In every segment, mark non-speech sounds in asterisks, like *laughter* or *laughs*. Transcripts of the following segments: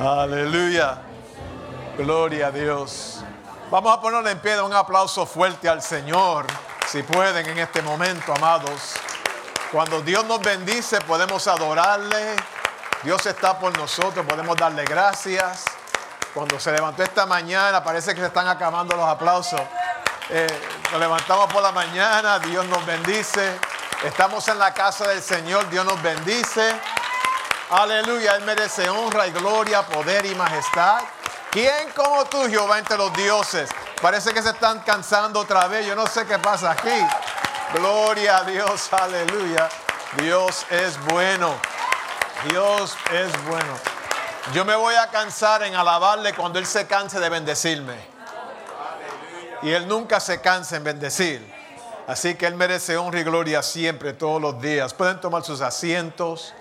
Aleluya. Gloria a Dios. Vamos a ponerle en pie, un aplauso fuerte al Señor, si pueden en este momento, amados. Cuando Dios nos bendice, podemos adorarle. Dios está por nosotros, podemos darle gracias. Cuando se levantó esta mañana, parece que se están acabando los aplausos. Eh, nos levantamos por la mañana, Dios nos bendice. Estamos en la casa del Señor, Dios nos bendice. Aleluya, Él merece honra y gloria, poder y majestad. ¿Quién como tú, Jehová, entre los dioses? Parece que se están cansando otra vez. Yo no sé qué pasa aquí. Gloria a Dios, aleluya. Dios es bueno. Dios es bueno. Yo me voy a cansar en alabarle cuando Él se canse de bendecirme. Y Él nunca se cansa en bendecir. Así que Él merece honra y gloria siempre, todos los días. Pueden tomar sus asientos.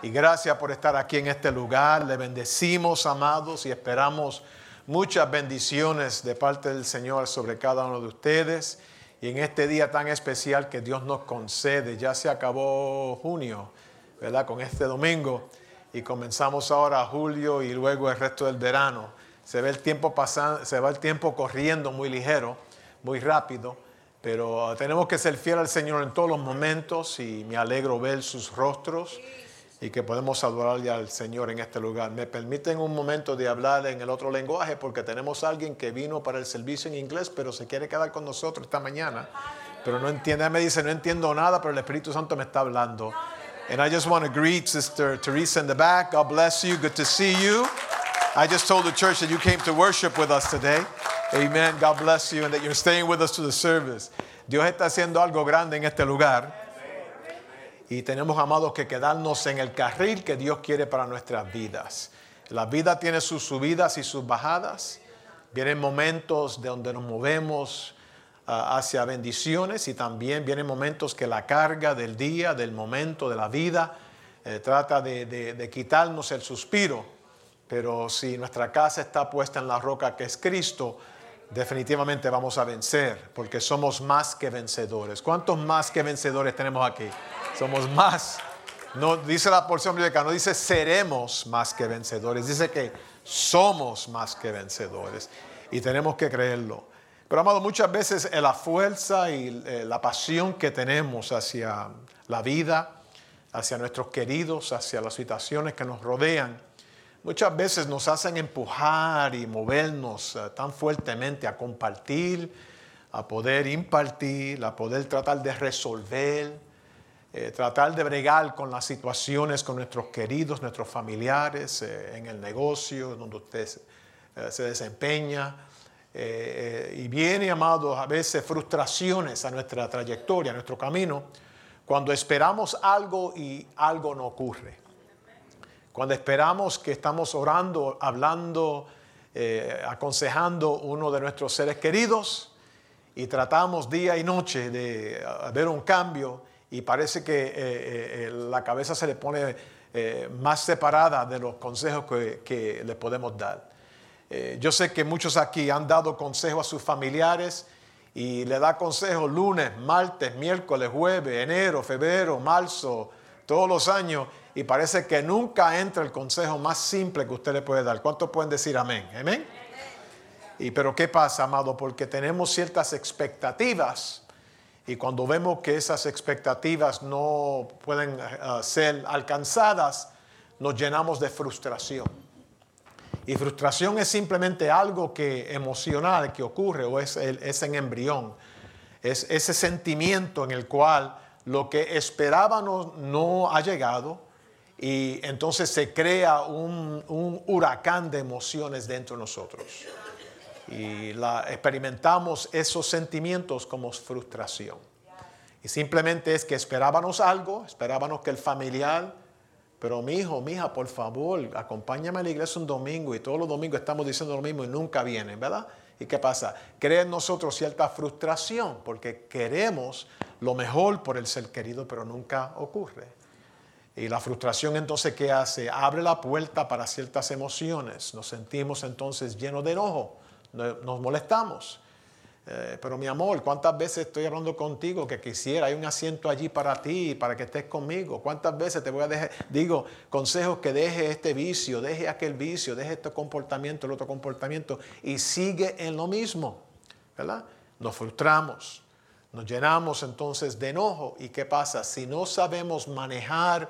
Y gracias por estar aquí en este lugar. Le bendecimos, amados, y esperamos muchas bendiciones de parte del Señor sobre cada uno de ustedes. Y en este día tan especial que Dios nos concede, ya se acabó junio, ¿verdad? Con este domingo. Y comenzamos ahora julio y luego el resto del verano. Se ve el tiempo pasando, se va el tiempo corriendo muy ligero, muy rápido. Pero tenemos que ser fieles al Señor en todos los momentos y me alegro ver sus rostros y que podemos adorarle al Señor en este lugar. Me permiten un momento de hablar en el otro lenguaje porque tenemos a alguien que vino para el servicio en inglés, pero se quiere quedar con nosotros esta mañana. Pero no entiende, me dice, no entiendo nada, pero el Espíritu Santo me está hablando. And I just want to greet Sister Teresa in the back. God bless you. Good to see you. I just told the church that you came to worship with us today. Amen. God bless you and that you're staying with us to the service. Dios está haciendo algo grande en este lugar y tenemos, amados, que quedarnos en el carril que Dios quiere para nuestras vidas. La vida tiene sus subidas y sus bajadas. Vienen momentos de donde nos movemos ah, hacia bendiciones y también vienen momentos que la carga del día, del momento, de la vida, eh, trata de, de quitarnos el suspiro. Pero si nuestra casa está puesta en la roca que es Cristo, definitivamente vamos a vencer, porque somos más que vencedores. ¿Cuántos más que vencedores tenemos aquí? Somos más. No dice la porción bíblica, no dice seremos más que vencedores, dice que somos más que vencedores y tenemos que creerlo. Pero amado, muchas veces la fuerza y eh, la pasión que tenemos hacia la vida, hacia nuestros queridos, hacia las situaciones que nos rodean, muchas veces nos hacen empujar y movernos eh, tan fuertemente a compartir, a poder impartir, a poder tratar de resolver, eh, tratar de bregar con las situaciones con nuestros queridos, nuestros familiares, eh, en el negocio donde usted se desempeña. y viene, amados, a veces frustraciones a nuestra trayectoria, a nuestro camino, cuando esperamos algo y algo no ocurre. Cuando esperamos que estamos orando, hablando, aconsejando uno de nuestros seres queridos y tratamos día y noche de ver un cambio y parece que eh, eh, eh, la cabeza se le pone más separada de los consejos que, le podemos dar. yo sé que muchos aquí han dado consejos a sus familiares y le da consejos lunes, martes, miércoles, jueves, enero, febrero, marzo, todos los años y parece que nunca entra el consejo más simple que usted le puede dar. ¿Cuántos pueden decir amén? Amén. Y pero ¿qué pasa, amado? Porque tenemos ciertas expectativas y cuando vemos que esas expectativas no pueden eh, ser alcanzadas, nos llenamos de frustración. Y frustración es simplemente algo que emocional que ocurre o es, es en embrión. Es ese sentimiento en el cual lo que esperábamos no ha llegado y entonces se crea un, huracán de emociones dentro de nosotros y la, experimentamos esos sentimientos como frustración. Y simplemente es que esperábamos algo, esperábamos que el familiar, pero mi hijo, mi hija, por favor, acompáñame a la iglesia un domingo y todos los domingos estamos diciendo lo mismo y nunca vienen, ¿verdad? ¿Y qué pasa? Crea en nosotros cierta frustración porque queremos lo mejor por el ser querido, pero nunca ocurre. Y la frustración entonces, ¿qué hace? Abre la puerta para ciertas emociones. Nos sentimos entonces llenos de enojo nos molestamos. Eh, pero mi amor, ¿cuántas veces estoy hablando contigo que quisiera, hay un asiento allí para ti, para que estés conmigo? ¿Cuántas veces te voy a dejar, digo, consejos que deje este vicio, deje aquel vicio, deje este comportamiento, el otro comportamiento y sigue en lo mismo, ¿verdad? Nos frustramos, nos llenamos entonces de enojo. ¿Y qué pasa? Si no sabemos manejar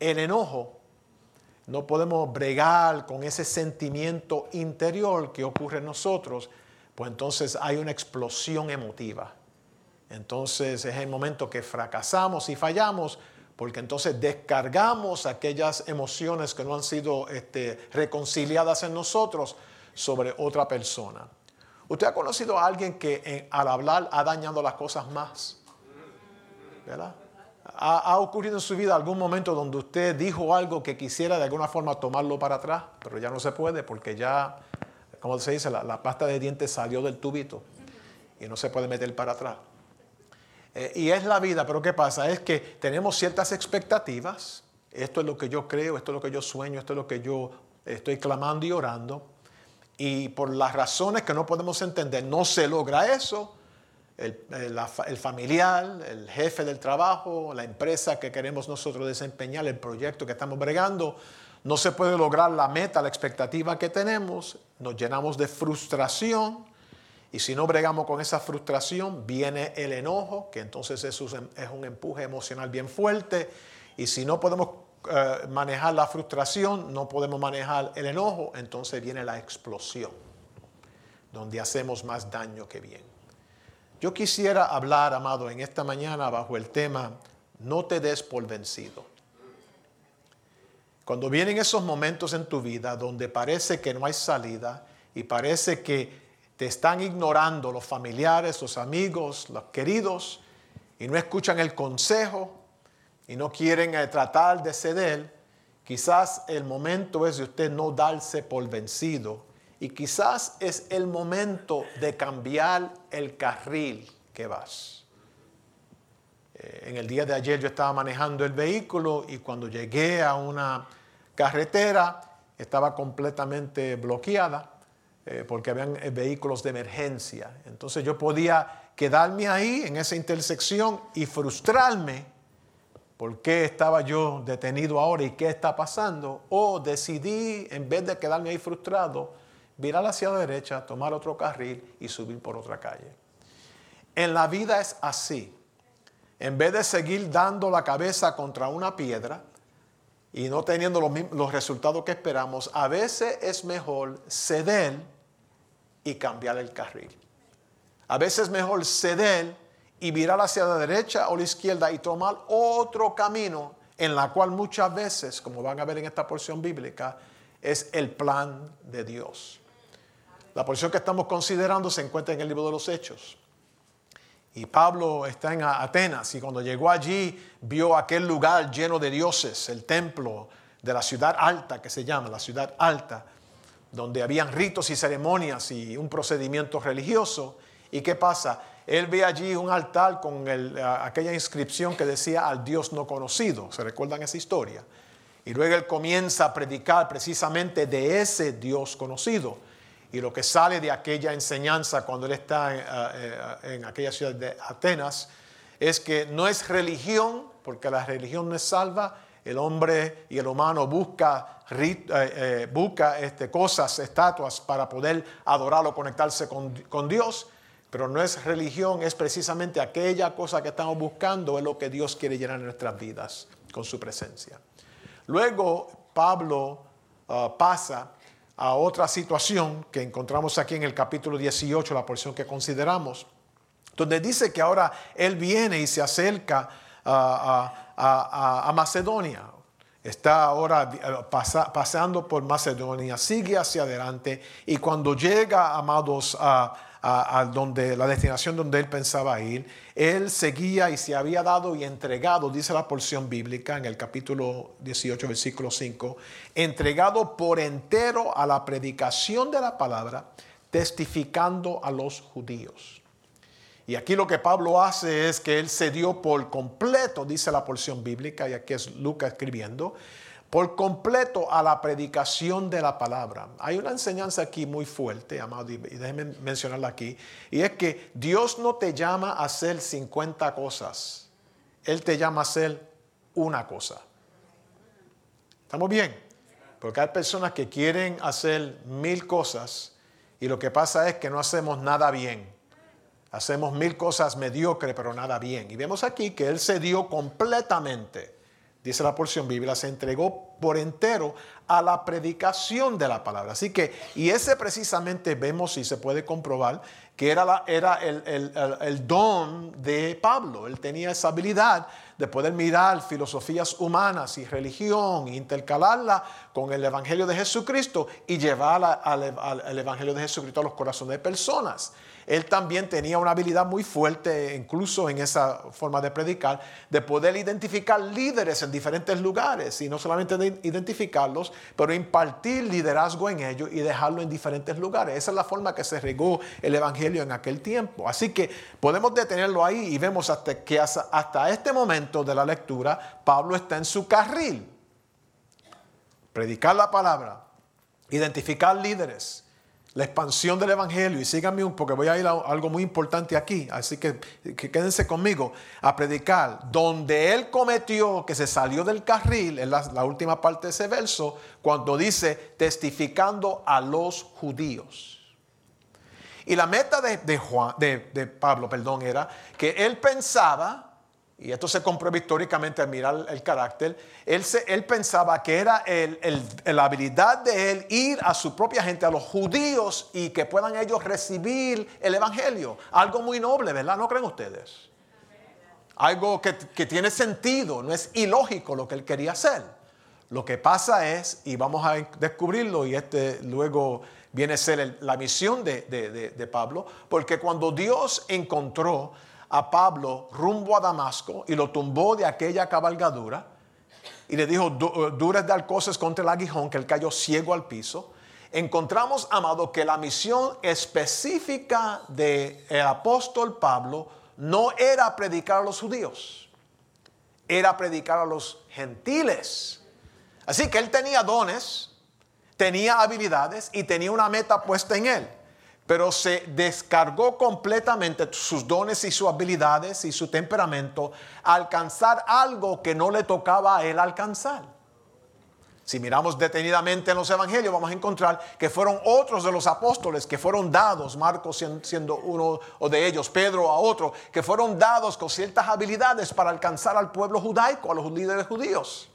el enojo, no podemos bregar con ese sentimiento interior que ocurre en nosotros, pues entonces hay una explosión emotiva. Entonces es el momento que fracasamos y fallamos, porque entonces descargamos aquellas emociones que no han sido este, reconciliadas en nosotros sobre otra persona. ¿Usted ha conocido a alguien que al hablar ha dañado las cosas más? ¿Verdad? ¿Ha, ¿Ha, ocurrido en su vida algún momento donde usted dijo algo que quisiera de alguna forma tomarlo para atrás, pero ya no se puede porque ya, como se dice, la, pasta de dientes salió del tubito y no se puede meter para atrás? Eh, y es la vida, pero ¿qué pasa? Es que tenemos ciertas expectativas, esto es lo que yo creo, esto es lo que yo sueño, esto es lo que yo estoy clamando y orando y por las razones que no podemos entender no se logra eso, el, familiar, el jefe del trabajo, la empresa que queremos nosotros desempeñar, el proyecto que estamos bregando, no se puede lograr la meta, la expectativa que tenemos, nos llenamos de frustración. Y si no bregamos con esa frustración, viene el enojo, que entonces es un empuje emocional bien fuerte. Y si no podemos eh, manejar la frustración, no podemos manejar el enojo, entonces viene la explosión, donde hacemos más daño que bien. Yo quisiera hablar, amado, en esta mañana bajo el tema, no te des por vencido. Cuando vienen esos momentos en tu vida donde parece que no hay salida y parece que te están ignorando los familiares, los amigos, los queridos, y no escuchan el consejo, y no quieren eh, tratar de ceder, quizás el momento es de usted no darse por vencido y quizás es el momento de cambiar el carril que vas. Eh, en el día de ayer yo estaba manejando el vehículo y cuando llegué a una carretera estaba completamente bloqueada eh, porque habían vehículos de emergencia. Entonces yo podía quedarme ahí en esa intersección y frustrarme ¿Por qué estaba yo detenido ahora y qué está pasando? O decidí, en vez de quedarme ahí frustrado, virar hacia la derecha, tomar otro carril y subir por otra calle. En la vida es así. En vez de seguir dando la cabeza contra una piedra y no teniendo los, los resultados que esperamos, a veces es mejor ceder y cambiar el carril. A veces es mejor ceder y virar hacia la derecha o la izquierda y tomar otro camino en la cual muchas veces, como van a ver en esta porción bíblica, es el plan de Dios. La porción que estamos considerando se encuentra en el libro de los Hechos. Y Pablo está en Atenas y cuando llegó allí vio aquel lugar lleno de dioses, el templo de la ciudad alta que se llama, la ciudad alta, donde habían ritos y ceremonias y un procedimiento religioso. ¿Y qué pasa? él ve allí un altar con aquella inscripción que decía al Dios no conocido. ¿Se recuerdan esa historia? Y luego él comienza a predicar precisamente de ese Dios conocido. Y lo que sale de aquella enseñanza cuando él está en, eh, en aquella ciudad de Atenas es que no es religión, porque la religión no es salva, el hombre y el humano busca, eh, eh, busca este, cosas, estatuas para poder adorar o conectarse con, con Dios, pero no es religión, es precisamente aquella cosa que estamos buscando, es lo que Dios quiere llenar en nuestras vidas con su presencia. Luego Pablo uh, pasa a otra situación que encontramos aquí en el capítulo 18, la porción que consideramos, donde dice que ahora él viene y se acerca uh, a, Macedonia. Está ahora uh, pasando por Macedonia, sigue hacia adelante y cuando llega, amados, a a, donde, la destinación donde él pensaba ir. Él seguía y se había dado y entregado, dice la porción bíblica en el capítulo 18, versículo 5, entregado por entero a la predicación de la palabra, testificando a los judíos. Y aquí lo que Pablo hace es que él se dio por completo, dice la porción bíblica, y aquí es Lucas escribiendo, por completo a la predicación de la palabra. Hay una enseñanza aquí muy fuerte, amado, y déjenme mencionarla aquí, y es que Dios no te llama a hacer 50 cosas, Él te llama a hacer una cosa. ¿Estamos bien? Porque hay personas que quieren hacer mil cosas y lo que pasa es que no hacemos nada bien. Hacemos mil cosas mediocre, pero nada bien. Y vemos aquí que Él se dio completamente dice la porción bíblica, se entregó por entero a la predicación de la palabra. Así que, y ese precisamente vemos y se puede comprobar que era, era el, el, don de Pablo. Él tenía esa habilidad de poder mirar filosofías humanas y religión, e intercalarla con el Evangelio de Jesucristo y llevar al Evangelio de Jesucristo a los corazones de personas él también tenía una habilidad muy fuerte, incluso en esa forma de predicar, de poder identificar líderes en diferentes lugares y no solamente identificarlos, pero impartir liderazgo en ellos y dejarlo en diferentes lugares. Esa es la forma que se regó el Evangelio en aquel tiempo. Así que podemos detenerlo ahí y vemos hasta que hasta este momento de la lectura, Pablo está en su carril. Predicar la palabra, identificar líderes la expansión del Evangelio, y síganme porque voy a ir a algo muy importante aquí, así que, quédense conmigo, a predicar, donde él cometió que se salió del carril, en la, última parte de ese verso, cuando dice, testificando a los judíos. Y la meta de, Juan, de, de Pablo, perdón, era que él pensaba, y esto se comprueba históricamente al mirar el carácter, él, él pensaba que era la habilidad de él ir a su propia gente, a los judíos, y que puedan ellos recibir el Evangelio. Algo muy noble, ¿verdad? ¿No creen ustedes? Algo que, tiene sentido, no es ilógico lo que él quería hacer. Lo que pasa es, y vamos a descubrirlo, y este luego viene a ser la misión de, de Pablo, porque cuando Dios encontró a Pablo rumbo a Damasco y lo tumbó de aquella cabalgadura y le dijo, eh, duras de alcoces contra el aguijón, que él cayó ciego al piso. Encontramos, amado, que la misión específica del apóstol Pablo no era predicar a los judíos, era predicar a los gentiles. Así que él tenía dones, tenía habilidades y tenía una meta puesta en él pero se descargó completamente sus dones y sus habilidades y su temperamento a alcanzar algo que no le tocaba a él alcanzar. Si miramos detenidamente en los evangelios, vamos a encontrar que fueron otros de los apóstoles que fueron dados, Marcos siendo uno de ellos, Pedro a otro, que fueron dados con ciertas habilidades para alcanzar al pueblo judaico, a los líderes judíos.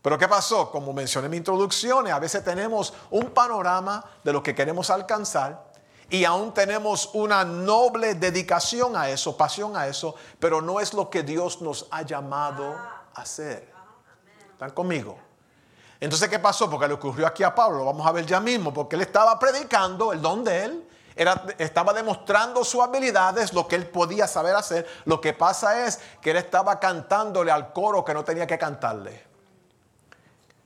Pero ¿qué pasó? Como mencioné en mi introducción, a veces tenemos un panorama de lo que queremos alcanzar y aún tenemos una noble dedicación a eso, pasión a eso, pero no es lo que Dios nos ha llamado a hacer. ¿Están conmigo? Entonces, ¿qué pasó? Porque le ocurrió aquí a Pablo, lo vamos a ver ya mismo, porque él estaba predicando el don de él, era, estaba demostrando sus habilidades, lo que él podía saber hacer. Lo que pasa es que él estaba cantándole al coro que no tenía que cantarle.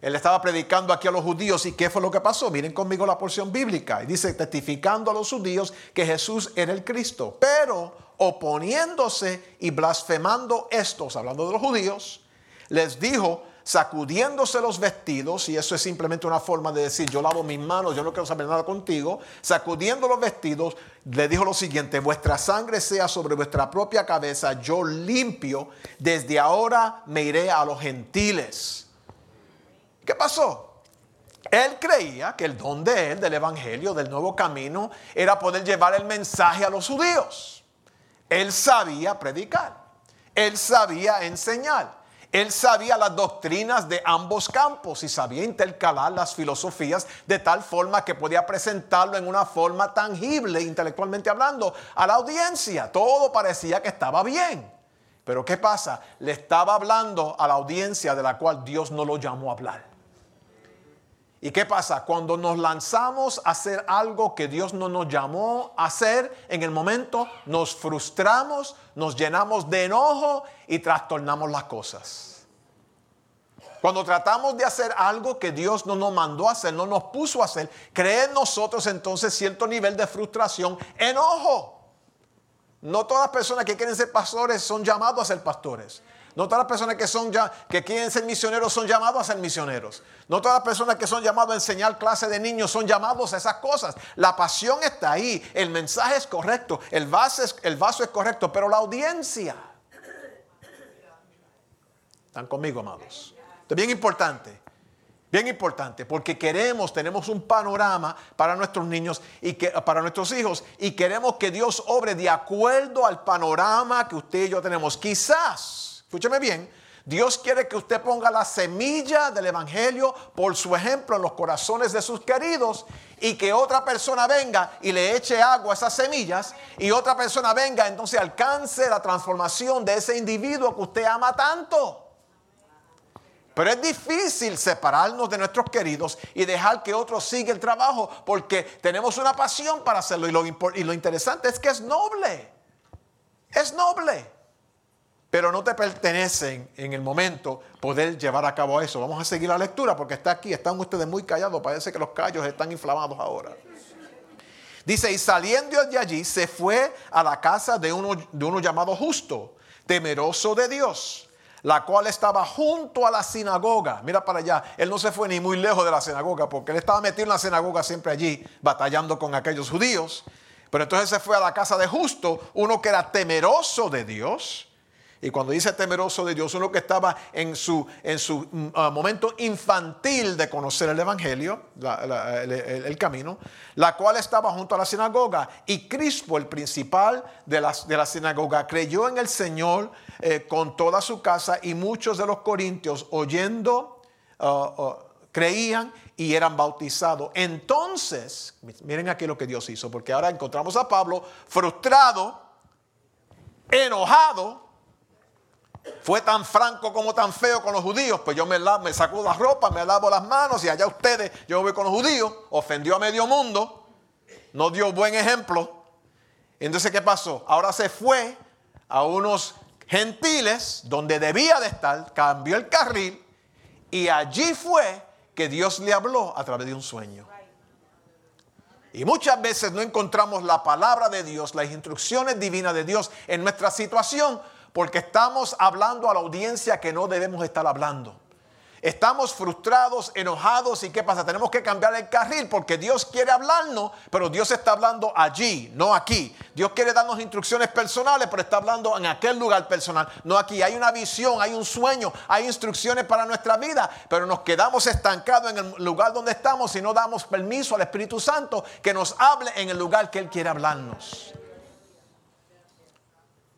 Él estaba predicando aquí a los judíos y ¿qué fue lo que pasó? Miren conmigo la porción bíblica. Y dice, testificando a los judíos que Jesús era el Cristo, pero oponiéndose y blasfemando estos, hablando de los judíos, les dijo, sacudiéndose los vestidos, y eso es simplemente una forma de decir, yo lavo mis manos, yo no quiero saber nada contigo, sacudiendo los vestidos, le dijo lo siguiente, vuestra sangre sea sobre vuestra propia cabeza, yo limpio, desde ahora me iré a los gentiles. ¿Qué pasó? Él creía que el don de él, del Evangelio, del nuevo camino, era poder llevar el mensaje a los judíos. Él sabía predicar. Él sabía enseñar. Él sabía las doctrinas de ambos campos y sabía intercalar las filosofías de tal forma que podía presentarlo en una forma tangible, intelectualmente hablando, a la audiencia. Todo parecía que estaba bien. Pero ¿qué pasa? Le estaba hablando a la audiencia de la cual Dios no lo llamó a hablar. ¿Y qué pasa? Cuando nos lanzamos a hacer algo que Dios no nos llamó a hacer, en el momento nos frustramos, nos llenamos de enojo y trastornamos las cosas. Cuando tratamos de hacer algo que Dios no nos mandó a hacer, no nos puso a hacer, cree en nosotros entonces cierto nivel de frustración, enojo. No todas las personas que quieren ser pastores son llamados a ser pastores. No todas las personas que, son ya, que quieren ser misioneros son llamados a ser misioneros. No todas las personas que son llamados a enseñar clase de niños son llamados a esas cosas. La pasión está ahí, el mensaje es correcto, el vaso es, correcto, pero la audiencia. ¿Están conmigo, amados? Esto es bien importante. Bien importante, porque queremos, tenemos un panorama para nuestros niños y que, para nuestros hijos y queremos que Dios obre de acuerdo al panorama que usted y yo tenemos. Quizás, escúcheme bien, Dios quiere que usted ponga la semilla del Evangelio por su ejemplo en los corazones de sus queridos y que otra persona venga y le eche agua a esas semillas y otra persona venga entonces alcance la transformación de ese individuo que usted ama tanto. Pero es difícil separarnos de nuestros queridos y dejar que otros sigan el trabajo porque tenemos una pasión para hacerlo. Y lo, y lo interesante es que es noble. Es noble. Pero no te pertenecen en el momento poder llevar a cabo eso. Vamos a seguir la lectura porque está aquí. Están ustedes muy callados. Parece que los callos están inflamados ahora. Dice, y saliendo de allí se fue a la casa de uno, de uno llamado justo, temeroso de Dios la cual estaba junto a la sinagoga. Mira para allá, él no se fue ni muy lejos de la sinagoga, porque él estaba metido en la sinagoga siempre allí, batallando con aquellos judíos. Pero entonces se fue a la casa de justo, uno que era temeroso de Dios y cuando dice temeroso de Dios, uno que estaba en su, en su mm, ah, momento infantil de conocer el Evangelio, el, camino, la cual estaba junto a la sinagoga. Y Crispo, el principal de la, de la sinagoga, creyó en el Señor eh, con toda su casa y muchos de los corintios oyendo, ah, ah, creían y eran bautizados. Entonces, miren aquí lo que Dios hizo, porque ahora encontramos a Pablo frustrado, enojado, fue tan franco como tan feo con los judíos, pues yo me, me saco la ropa, me lavo las manos y allá ustedes, yo voy con los judíos, ofendió a medio mundo, no dio buen ejemplo. Entonces, ¿qué pasó? Ahora se fue a unos gentiles donde debía de estar, cambió el carril y allí fue que Dios le habló a través de un sueño. Y muchas veces no encontramos la palabra de Dios, las instrucciones divinas de Dios en nuestra situación porque estamos hablando a la audiencia que no debemos estar hablando. Estamos frustrados, enojados y ¿qué pasa? Tenemos que cambiar el carril porque Dios quiere hablarnos, pero Dios está hablando allí, no aquí. Dios quiere darnos instrucciones personales, pero está hablando en aquel lugar personal, no aquí. Hay una visión, hay un sueño, hay instrucciones para nuestra vida, pero nos quedamos estancados en el lugar donde estamos y no damos permiso al Espíritu Santo que nos hable en el lugar que Él quiere hablarnos.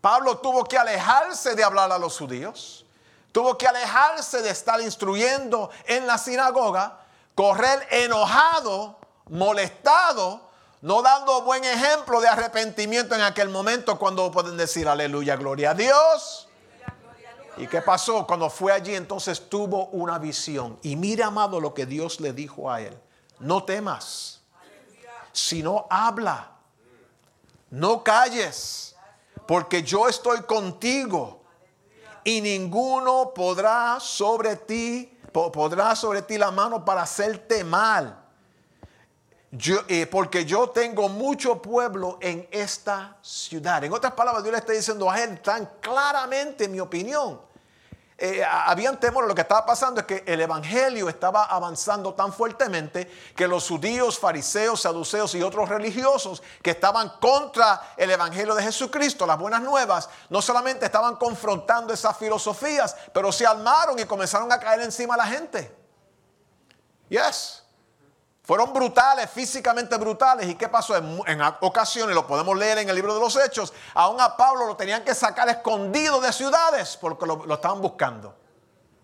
Pablo tuvo que alejarse de hablar a los judíos, tuvo que alejarse de estar instruyendo en la sinagoga, correr enojado, molestado, no dando buen ejemplo de arrepentimiento en aquel momento cuando pueden decir aleluya, gloria a Dios. ¿Y qué pasó? Cuando fue allí entonces tuvo una visión. Y mira, amado, lo que Dios le dijo a él. No temas, sino habla. No calles porque yo estoy contigo y ninguno podrá sobre ti, podrá sobre ti la mano para hacerte mal. Yo, eh, porque yo tengo mucho pueblo en esta ciudad. En otras palabras, Dios le está diciendo a él tan claramente mi opinión. Eh, habían temor. Lo que estaba pasando es que el evangelio estaba avanzando tan fuertemente que los judíos, fariseos, saduceos y otros religiosos que estaban contra el evangelio de Jesucristo, las buenas nuevas, no solamente estaban confrontando esas filosofías, pero se armaron y comenzaron a caer encima a la gente. Yes. Fueron brutales, físicamente brutales. ¿Y qué pasó? En, ocasiones, lo podemos leer en el libro de los Hechos, aún a Pablo lo tenían que sacar escondido de ciudades porque lo, estaban buscando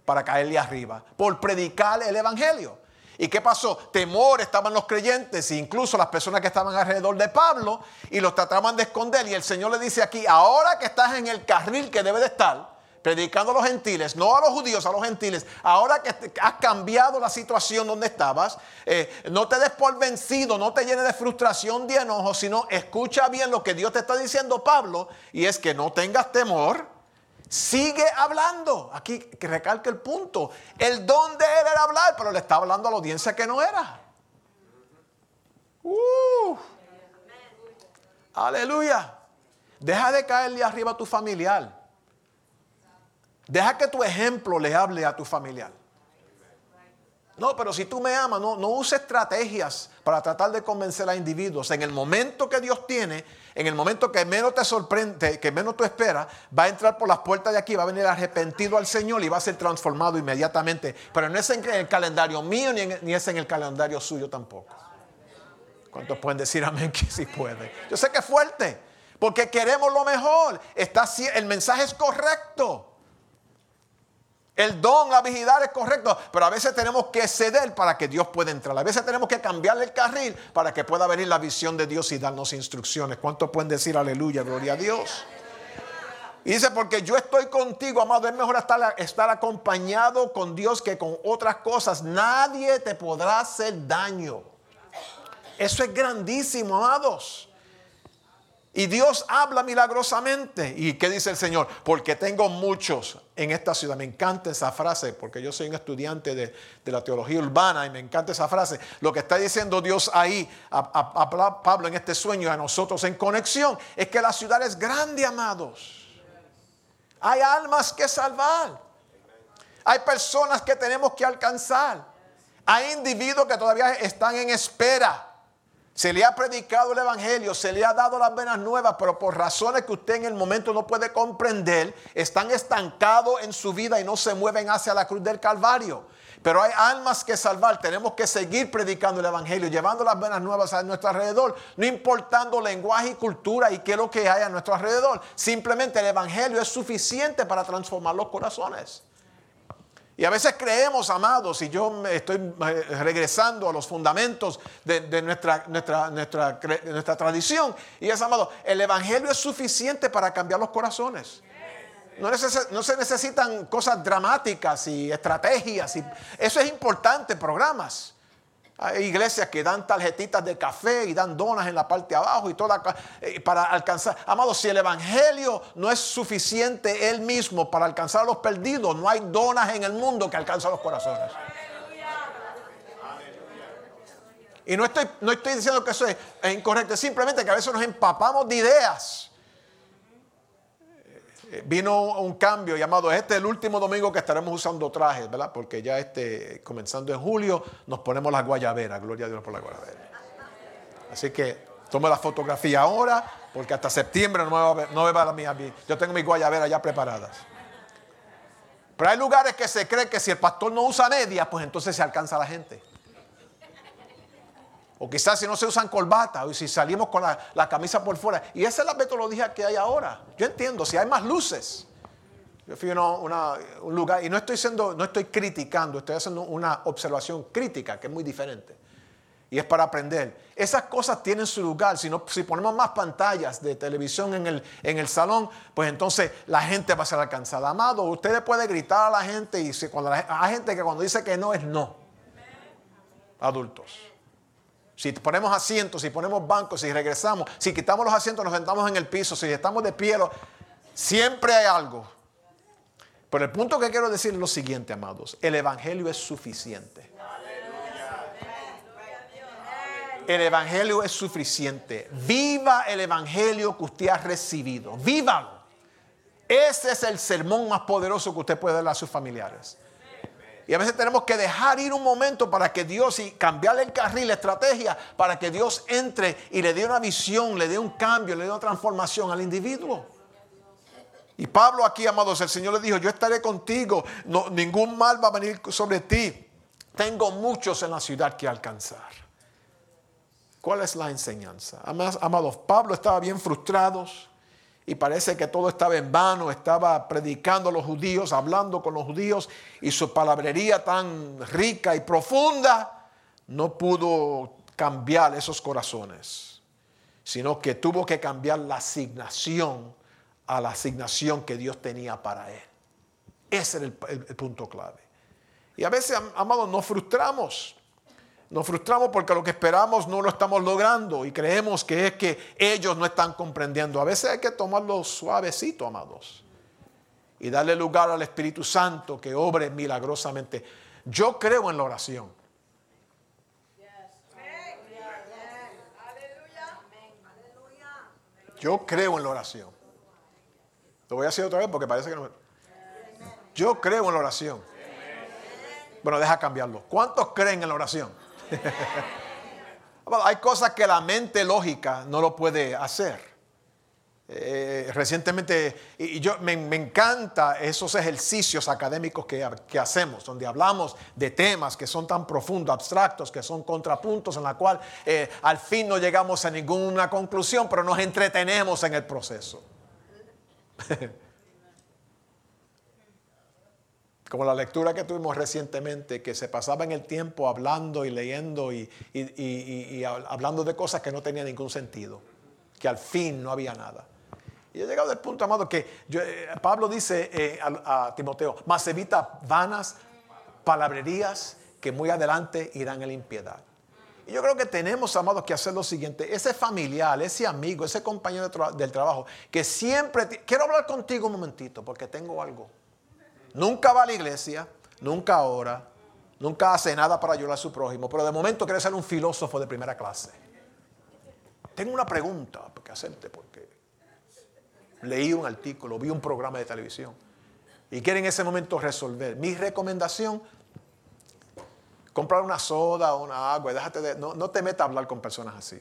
para caerle arriba, por predicar el Evangelio. ¿Y qué pasó? Temor estaban los creyentes e incluso las personas que estaban alrededor de Pablo y los trataban de esconder. Y el Señor le dice aquí, ahora que estás en el carril que debe de estar, predicando a los gentiles, no a los judíos, a los gentiles. Ahora que has cambiado la situación donde estabas, eh, no te des por vencido, no te llenes de frustración, de enojo, sino escucha bien lo que Dios te está diciendo, Pablo, y es que no tengas temor. Sigue hablando. Aquí que recalque el punto. El don de él era hablar, pero le está hablando a la audiencia que no era. Uh. aleluya. Deja de caerle arriba a tu familiar. Deja que tu ejemplo le hable a tu familiar. No, pero si tú me amas, no, no use estrategias para tratar de convencer a individuos. En el momento que Dios tiene, en el momento que menos te sorprende, que menos tú esperas, va a entrar por las puertas de aquí, va a venir arrepentido al Señor y va a ser transformado inmediatamente. Pero no es en el calendario mío ni, ni es en el calendario suyo tampoco. ¿Cuántos pueden decir amén que sí puede? Yo sé que es fuerte, porque queremos lo mejor. Está, el mensaje es correcto. El don, la vigilar es correcto, pero a veces tenemos que ceder para que Dios pueda entrar. A veces tenemos que cambiarle el carril para que pueda venir la visión de Dios y darnos instrucciones. ¿Cuántos pueden decir aleluya, gloria a Dios? Y dice, porque yo estoy contigo, amado, es mejor estar, estar acompañado con Dios que con otras cosas. Nadie te podrá hacer daño. Eso es grandísimo, amados. Y Dios habla milagrosamente. ¿Y qué dice el Señor? Porque tengo muchos en esta ciudad. Me encanta esa frase, porque yo soy un estudiante de, la teología urbana y me encanta esa frase. Lo que está diciendo Dios ahí a, Pablo en este sueño, a nosotros en conexión, es que la ciudad es grande, amados. Hay almas que salvar. Hay personas que tenemos que alcanzar. Hay individuos que todavía están en espera. Se le ha predicado el Evangelio, se le ha dado las venas nuevas, pero por razones que usted en el momento no puede comprender, están estancados en su vida y no se mueven hacia la cruz del Calvario. Pero hay almas que salvar, tenemos que seguir predicando el Evangelio, llevando las venas nuevas a nuestro alrededor, no importando lenguaje y cultura y qué es lo que hay a nuestro alrededor. Simplemente el Evangelio es suficiente para transformar los corazones. Y a veces creemos, amados, y yo me estoy eh, regresando a los fundamentos de, nuestra, nuestra, nuestra, nuestra, tradición, y es, amado, el Evangelio es suficiente para cambiar los corazones. No, no, se necesitan cosas dramáticas y estrategias, y eso es importante, programas. Hay iglesias que dan tarjetitas de café y dan donas en la parte de abajo y toda eh, para alcanzar. Amados, si el evangelio no es suficiente él mismo para alcanzar a los perdidos, no hay donas en el mundo que alcancen los corazones. Y no estoy, no estoy diciendo que eso es incorrecto, simplemente que a veces nos empapamos de ideas vino un cambio llamado, este es el último domingo que estaremos usando trajes, ¿verdad? Porque ya este, comenzando en julio, nos ponemos las guayaberas, gloria a Dios por la guayabera. Así que tome la fotografía ahora, porque hasta septiembre no me va a ver, no me a yo tengo mis guayaberas ya preparadas. Pero hay lugares que se cree que si el pastor no usa medias, pues entonces se alcanza la gente. O quizás si no se usan corbatas, o si salimos con la, camisa por fuera. Y esa es la metodología que hay ahora. Yo entiendo, si hay más luces. Yo fui a un lugar, y no estoy, siendo, no estoy criticando, estoy haciendo una observación crítica, que es muy diferente. Y es para aprender. Esas cosas tienen su lugar. Si, no, si ponemos más pantallas de televisión en el, en el salón, pues entonces la gente va a ser alcanzada. Amado, usted puede gritar a la gente y si cuando hay gente que cuando dice que no es no. Adultos. Si ponemos asientos, si ponemos bancos, si regresamos, si quitamos los asientos, nos sentamos en el piso, si estamos de pie, siempre hay algo. Pero el punto que quiero decir es lo siguiente, amados. El Evangelio es suficiente. El Evangelio es suficiente. Viva el Evangelio que usted ha recibido. Vívalo. Ese es el sermón más poderoso que usted puede dar a sus familiares. Y a veces tenemos que dejar ir un momento para que Dios y cambiarle el carril, la estrategia, para que Dios entre y le dé una visión, le dé un cambio, le dé una transformación al individuo. Y Pablo aquí, amados, el Señor le dijo, yo estaré contigo, no, ningún mal va a venir sobre ti. Tengo muchos en la ciudad que alcanzar. ¿Cuál es la enseñanza? Amados, Pablo estaba bien frustrado y parece que todo estaba en vano, estaba predicando a los judíos, hablando con los judíos y su palabrería tan rica y profunda no pudo cambiar esos corazones, sino que tuvo que cambiar la asignación a la asignación que Dios tenía para él. Ese era el, el punto clave. Y a veces, amados, nos frustramos nos frustramos porque lo que esperamos no lo estamos logrando y creemos que es que ellos no están comprendiendo. A veces hay que tomarlo suavecito, amados, y darle lugar al Espíritu Santo que obre milagrosamente. Yo creo en la oración. Yo creo en la oración. Lo voy a hacer otra vez porque parece que no. Yo creo en la oración. Bueno, deja cambiarlo. ¿Cuántos creen en la oración? *laughs* Hay cosas que la mente lógica no lo puede hacer. Eh, recientemente, y yo me, encanta esos ejercicios académicos que, hacemos, donde hablamos de temas que son tan profundos, abstractos, que son contrapuntos, en la cual eh, al fin no llegamos a ninguna conclusión, pero nos entretenemos en el proceso. *laughs* Como la lectura que tuvimos recientemente, que se pasaba en el tiempo hablando y leyendo y hablando de cosas que no tenían ningún sentido, que al fin no había nada. Y he llegado al punto, amado, que eh, Pablo dice eh, a, Timoteo, más evita vanas palabrerías que muy adelante irán a la impiedad. Y yo creo que tenemos, amados, que hacer lo siguiente. Ese familiar, ese amigo, ese compañero del trabajo, que siempre... Quiero hablar contigo un momentito porque tengo algo. Nunca va a la iglesia, nunca ora, nunca hace nada para ayudar a su prójimo, pero de momento quiere ser un filósofo de primera clase. Tengo una pregunta que hacerte porque leí un artículo, vi un programa de televisión y quiere en ese momento resolver. Mi recomendación, comprar una soda o una agua, déjate de, no, no te metas a hablar con personas así,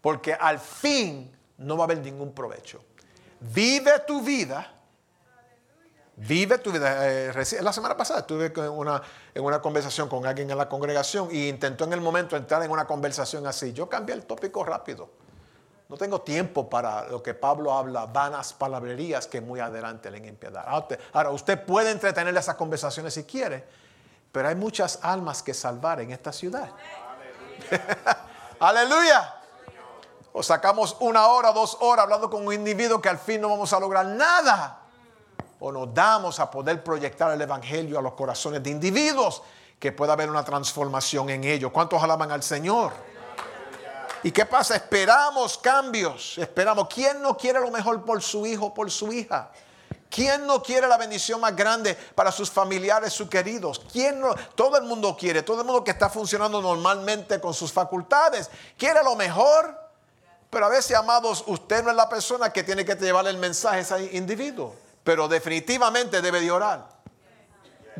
porque al fin no va a haber ningún provecho. Vive tu vida. Vive tu vida. Eh, la semana pasada estuve en una, en una conversación con alguien en la congregación y intentó en el momento entrar en una conversación así. Yo cambié el tópico rápido. No tengo tiempo para lo que Pablo habla, vanas palabrerías que muy adelante le impiedad. Ahora, usted puede entretener esas conversaciones si quiere, pero hay muchas almas que salvar en esta ciudad. *laughs* Aleluya. O sacamos una hora, dos horas hablando con un individuo que al fin no vamos a lograr nada. O nos damos a poder proyectar el Evangelio a los corazones de individuos que pueda haber una transformación en ellos. ¿Cuántos alaban al Señor? ¿Y qué pasa? Esperamos cambios, esperamos. ¿Quién no quiere lo mejor por su hijo, por su hija? ¿Quién no quiere la bendición más grande para sus familiares, sus queridos? ¿Quién no? Todo el mundo quiere, todo el mundo que está funcionando normalmente con sus facultades, quiere lo mejor. Pero a veces, amados, usted no es la persona que tiene que llevarle el mensaje a ese individuo, pero definitivamente debe de orar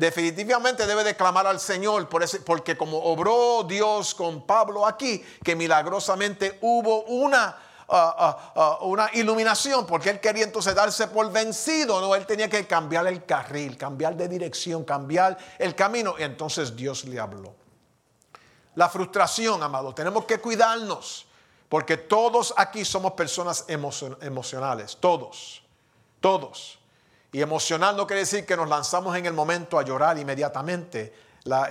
definitivamente debe de clamar al Señor, porque como obró Dios con Pablo aquí, que milagrosamente hubo una, ah, ah, ah, una iluminación, porque él quería entonces darse por vencido, no, él tenía que cambiar el carril, cambiar de dirección, cambiar el camino, y entonces Dios le habló. La frustración, amado, tenemos que cuidarnos, porque todos aquí somos personas emocionales, todos, todos. Y emocional no quiere decir que nos lanzamos en el momento a llorar inmediatamente.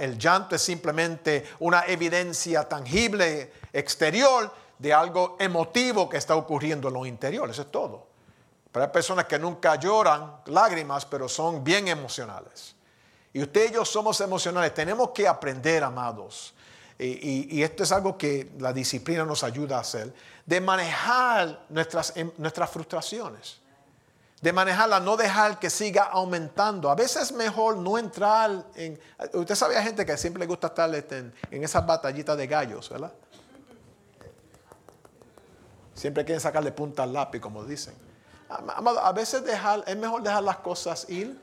el llanto es simplemente una evidencia tangible, exterior, de algo emotivo que está ocurriendo en lo interior. Eso es todo. Pero hay personas que nunca lloran lágrimas, pero son bien emocionales. Y usted y yo somos emocionales. Tenemos que aprender, amados. Y, esto es algo que la disciplina nos ayuda a hacer, de manejar nuestras, em, nuestras frustraciones de manejarla, no dejar que siga aumentando. A veces es mejor no entrar en... Usted sabe, gente que siempre le gusta estar este, en, esas batallitas de gallos, ¿verdad? Siempre quieren sacarle punta al lápiz, como dicen. A veces dejar, es mejor dejar las cosas ir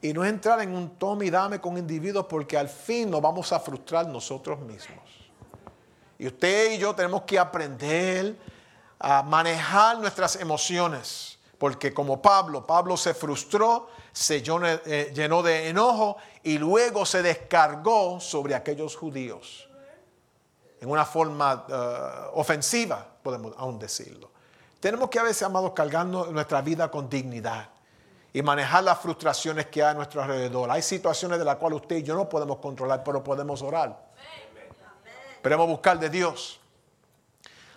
y no entrar en un tome y dame con individuos porque al fin nos vamos a frustrar nosotros mismos. Y usted y yo tenemos que aprender a manejar nuestras emociones porque como Pablo, Pablo se frustró, se eh, llenó de enojo y luego se descargó sobre aquellos judíos en una forma eh, ofensiva, podemos aún decirlo. Tenemos que a veces, amados, cargarnos nuestra vida con dignidad y manejar las frustraciones que hay a nuestro alrededor. Hay situaciones de las cuales usted y yo no podemos controlar, pero podemos orar. Podemos buscar de Dios.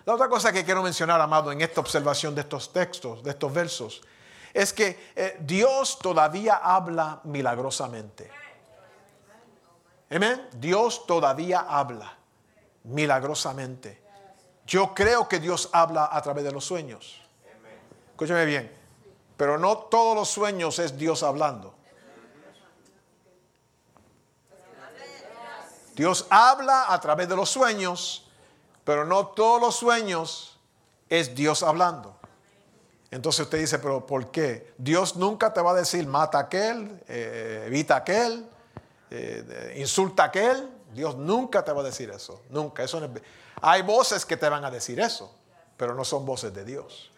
La otra cosa que quiero mencionar, amado, en esta observación de estos textos, de estos versos, es que eh, Dios todavía habla milagrosamente. Amén. Dios todavía habla milagrosamente. Yo creo que Dios habla a través de los sueños. Escúchame bien. Pero no todos los sueños es Dios hablando. Dios habla a través de los sueños pero no todos los sueños es Dios hablando. Entonces usted dice, pero ¿por qué? Dios nunca te va a decir, mata a aquel, eh, evita a aquel, eh, insulta a aquel. Dios nunca te va a decir eso, nunca. Eso Hay voces que te van a decir eso, pero no son voces de Dios.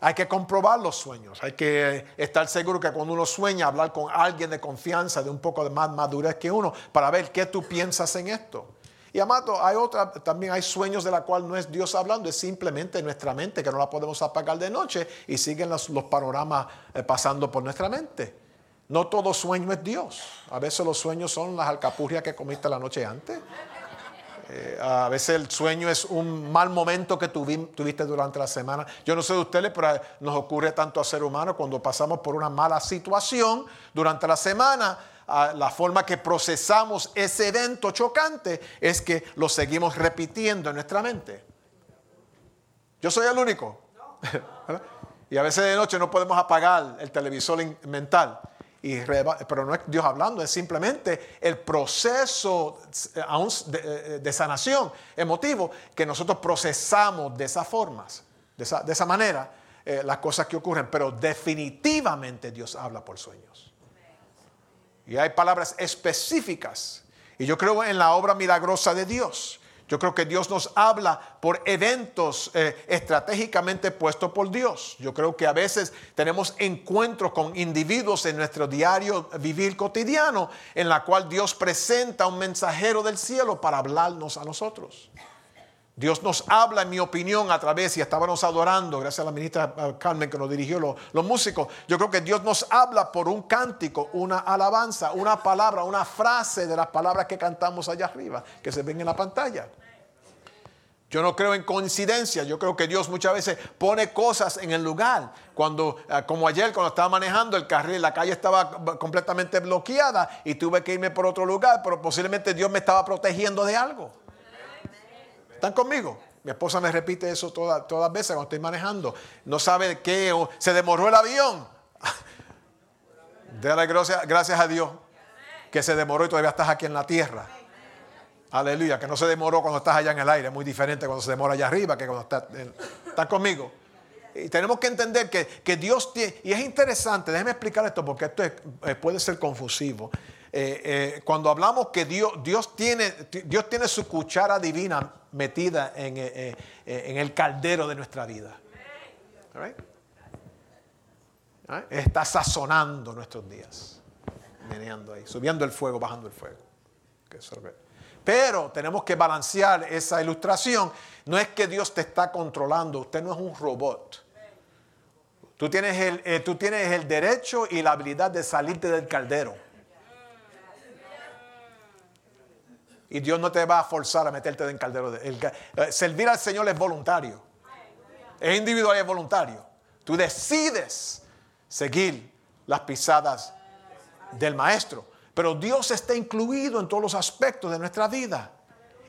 Hay que comprobar los sueños, hay que estar seguro que cuando uno sueña, hablar con alguien de confianza, de un poco de más madurez que uno, para ver qué tú piensas en esto. Y amado, hay otra, también hay sueños de la cual no es Dios hablando, es simplemente nuestra mente que no la podemos apagar de noche y siguen los, panoramas eh, pasando por nuestra mente. No todo sueño es Dios. A veces los sueños son las alcapurrias que comiste la noche antes. Eh, a veces el sueño es un mal momento que tuviste durante la semana. Yo no sé de ustedes, pero nos ocurre tanto a ser humano cuando pasamos por una mala situación durante la semana la forma que procesamos ese evento chocante es que lo seguimos repitiendo en nuestra mente. Yo soy el único. y a veces de noche no podemos apagar el televisor mental. Y, pero no es Dios hablando, es simplemente el proceso eh, eh, de, sanación emotivo que nosotros procesamos de esas formas, de esa, manera, eh, las cosas que ocurren. Pero definitivamente Dios habla por sueños. Y hay palabras específicas. Y yo creo en la obra milagrosa de Dios. Yo creo que Dios nos habla por eventos eh, estratégicamente puestos por Dios. Yo creo que a veces tenemos encuentros con individuos en nuestro diario vivir cotidiano en la cual Dios presenta un mensajero del cielo para hablarnos a nosotros. Dios nos habla, en mi opinión, a través, y estábamos adorando, gracias a la ministra Carmen que nos dirigió los, músicos, yo creo que Dios nos habla por un cántico, una alabanza, una palabra, una frase de las palabras que cantamos allá arriba, que se ven en la pantalla. Yo no creo en coincidencia, yo creo que Dios muchas veces pone cosas en el lugar. Cuando, eh, como ayer, cuando estaba manejando el carril, la calle estaba completamente bloqueada y tuve que irme por otro lugar, pero posiblemente Dios me estaba protegiendo de algo. ¿Están conmigo? Mi esposa me repite eso todas, todas veces cuando estoy manejando. No sabe qué, o se demoró el avión. *laughs* Dale gracias, gracias a Dios que se demoró y todavía estás aquí en la tierra. Aleluya, que no se demoró cuando estás allá en el aire. Es muy diferente cuando se demora allá arriba que cuando estás. ¿Están conmigo? Y tenemos que entender que, Dios tiene. Y es interesante, déjeme explicar esto porque esto eh, puede ser confusivo. Eh, eh, cuando hablamos que Dios, Dios, tiene, Dios tiene su cuchara divina metida en, eh, el caldero de nuestra vida. Está sazonando nuestros días, meneando ahí, subiendo el fuego, bajando el fuego. Pero tenemos que balancear esa ilustración. No es que Dios te está controlando, usted no es un robot. Tú tienes el, tú tienes el derecho y la habilidad de salirte del caldero. Y Dios no te va a forzar a meterte en el caldero. De, eh, servir al Señor es voluntario. Es individual y es voluntario. Tú decides seguir las pisadas del Maestro. Pero Dios está incluido en todos los aspectos de nuestra vida.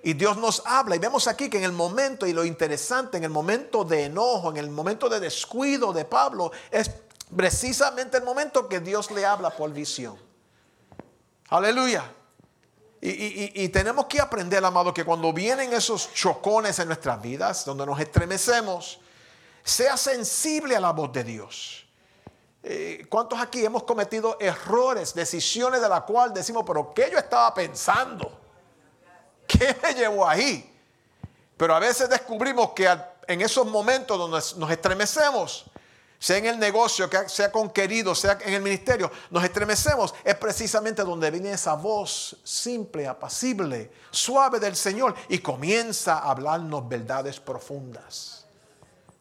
Y Dios nos habla. Y vemos aquí que en el momento, y lo interesante, en el momento de enojo, en el momento de descuido de Pablo, es precisamente el momento que Dios le habla por visión. Aleluya. Y, tenemos que aprender, amado, que cuando vienen esos chocones en nuestras vidas, donde nos estremecemos, sea sensible a la voz de Dios. Eh, ¿Cuántos aquí hemos cometido errores, decisiones de la cual decimos, pero ¿qué yo estaba pensando? ¿Qué me llevó ahí? Pero a veces descubrimos que en esos momentos donde nos estremecemos, sea en el negocio, sea con querido, sea en el ministerio, nos estremecemos, es precisamente donde viene esa voz simple, apacible, suave del Señor y comienza a hablarnos verdades profundas.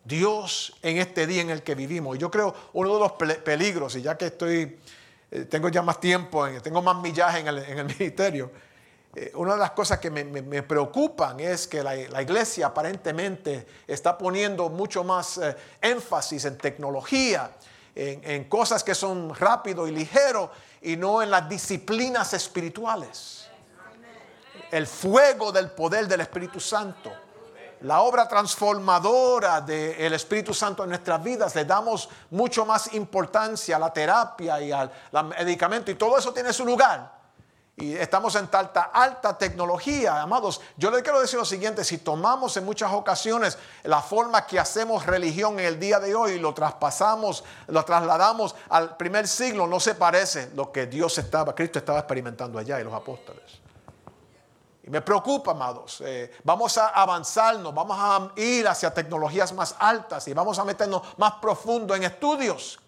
Dios en este día en el que vivimos, y yo creo uno de los peligros, y ya que estoy, eh, tengo ya más tiempo, tengo más millaje en el, en el *laughs* ministerio, eh, una de las cosas que me, preocupan es que la, iglesia aparentemente está poniendo mucho más eh, énfasis en tecnología, en, cosas que son rápido y ligero y no en las disciplinas espirituales. El fuego del poder del Espíritu Santo. La obra transformadora del Espíritu Santo en nuestras vidas, le damos mucho más importancia a la terapia y al medicamento y todo eso tiene su lugar Y estamos en alta, alta tecnología, amados. Yo les quiero decir lo siguiente, si tomamos en muchas ocasiones la forma que hacemos religión en el día de hoy y lo traspasamos, lo trasladamos al primer siglo, no se parece lo que Dios estaba, Cristo estaba experimentando allá y los apóstoles. Y me preocupa, amados. Eh, vamos a avanzarnos, vamos a ir hacia tecnologías más altas y vamos a meternos más profundo en estudios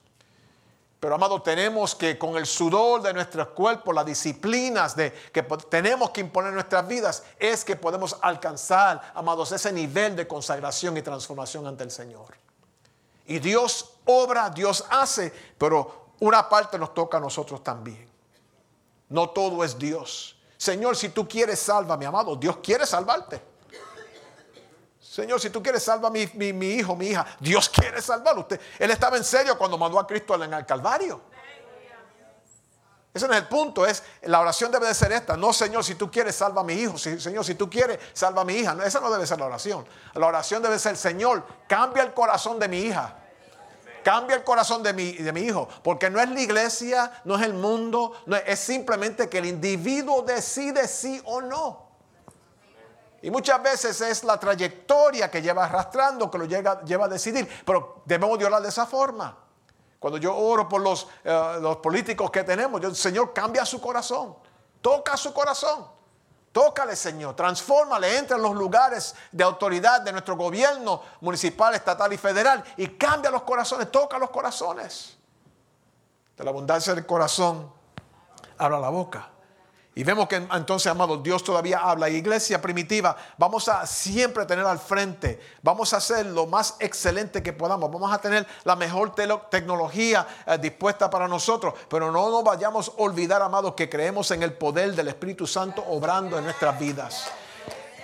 pero amado, tenemos que con el sudor de nuestros cuerpos, las disciplinas de, que tenemos que imponer en nuestras vidas, es que podemos alcanzar, amados, ese nivel de consagración y transformación ante el Señor. Y Dios obra, Dios hace, pero una parte nos toca a nosotros también. No todo es Dios. Señor, si tú quieres, salva, mi amado. Dios quiere salvarte. Señor, si tú quieres salvar mi, mi, hijo, mi hija, Dios quiere salvarlo. Usted, él estaba en serio cuando mandó a Cristo en el Calvario. Ese no es el punto, es la oración debe de ser esta. No, Señor, si tú quieres, salva a mi hijo. Señor, si tú quieres, salva a mi hija. esa no debe ser la oración. La oración debe ser, Señor, cambia el corazón de mi hija. Cambia el corazón de mi, de mi hijo. Porque no es la iglesia, no es el mundo, no es simplemente que el individuo decide sí o no. Y muchas veces es la trayectoria que lleva arrastrando que lo lleva a decidir. Pero debemos de orar de esa forma. Cuando yo oro por los, eh, los políticos que tenemos, yo, Señor, cambia su corazón. Toca su corazón. Tócale, Señor. Transfórmale. Entra en los lugares de autoridad de nuestro gobierno municipal, estatal y federal. Y cambia los corazones. Toca los corazones. De la abundancia del corazón, abra la boca. Y vemos que entonces, amados, Dios todavía habla. Iglesia primitiva, vamos a siempre tener al frente, vamos a hacer lo más excelente que podamos, vamos a tener la mejor tecnología eh, dispuesta para nosotros, pero no nos vayamos a olvidar, amados, que creemos en el poder del Espíritu Santo obrando en nuestras vidas.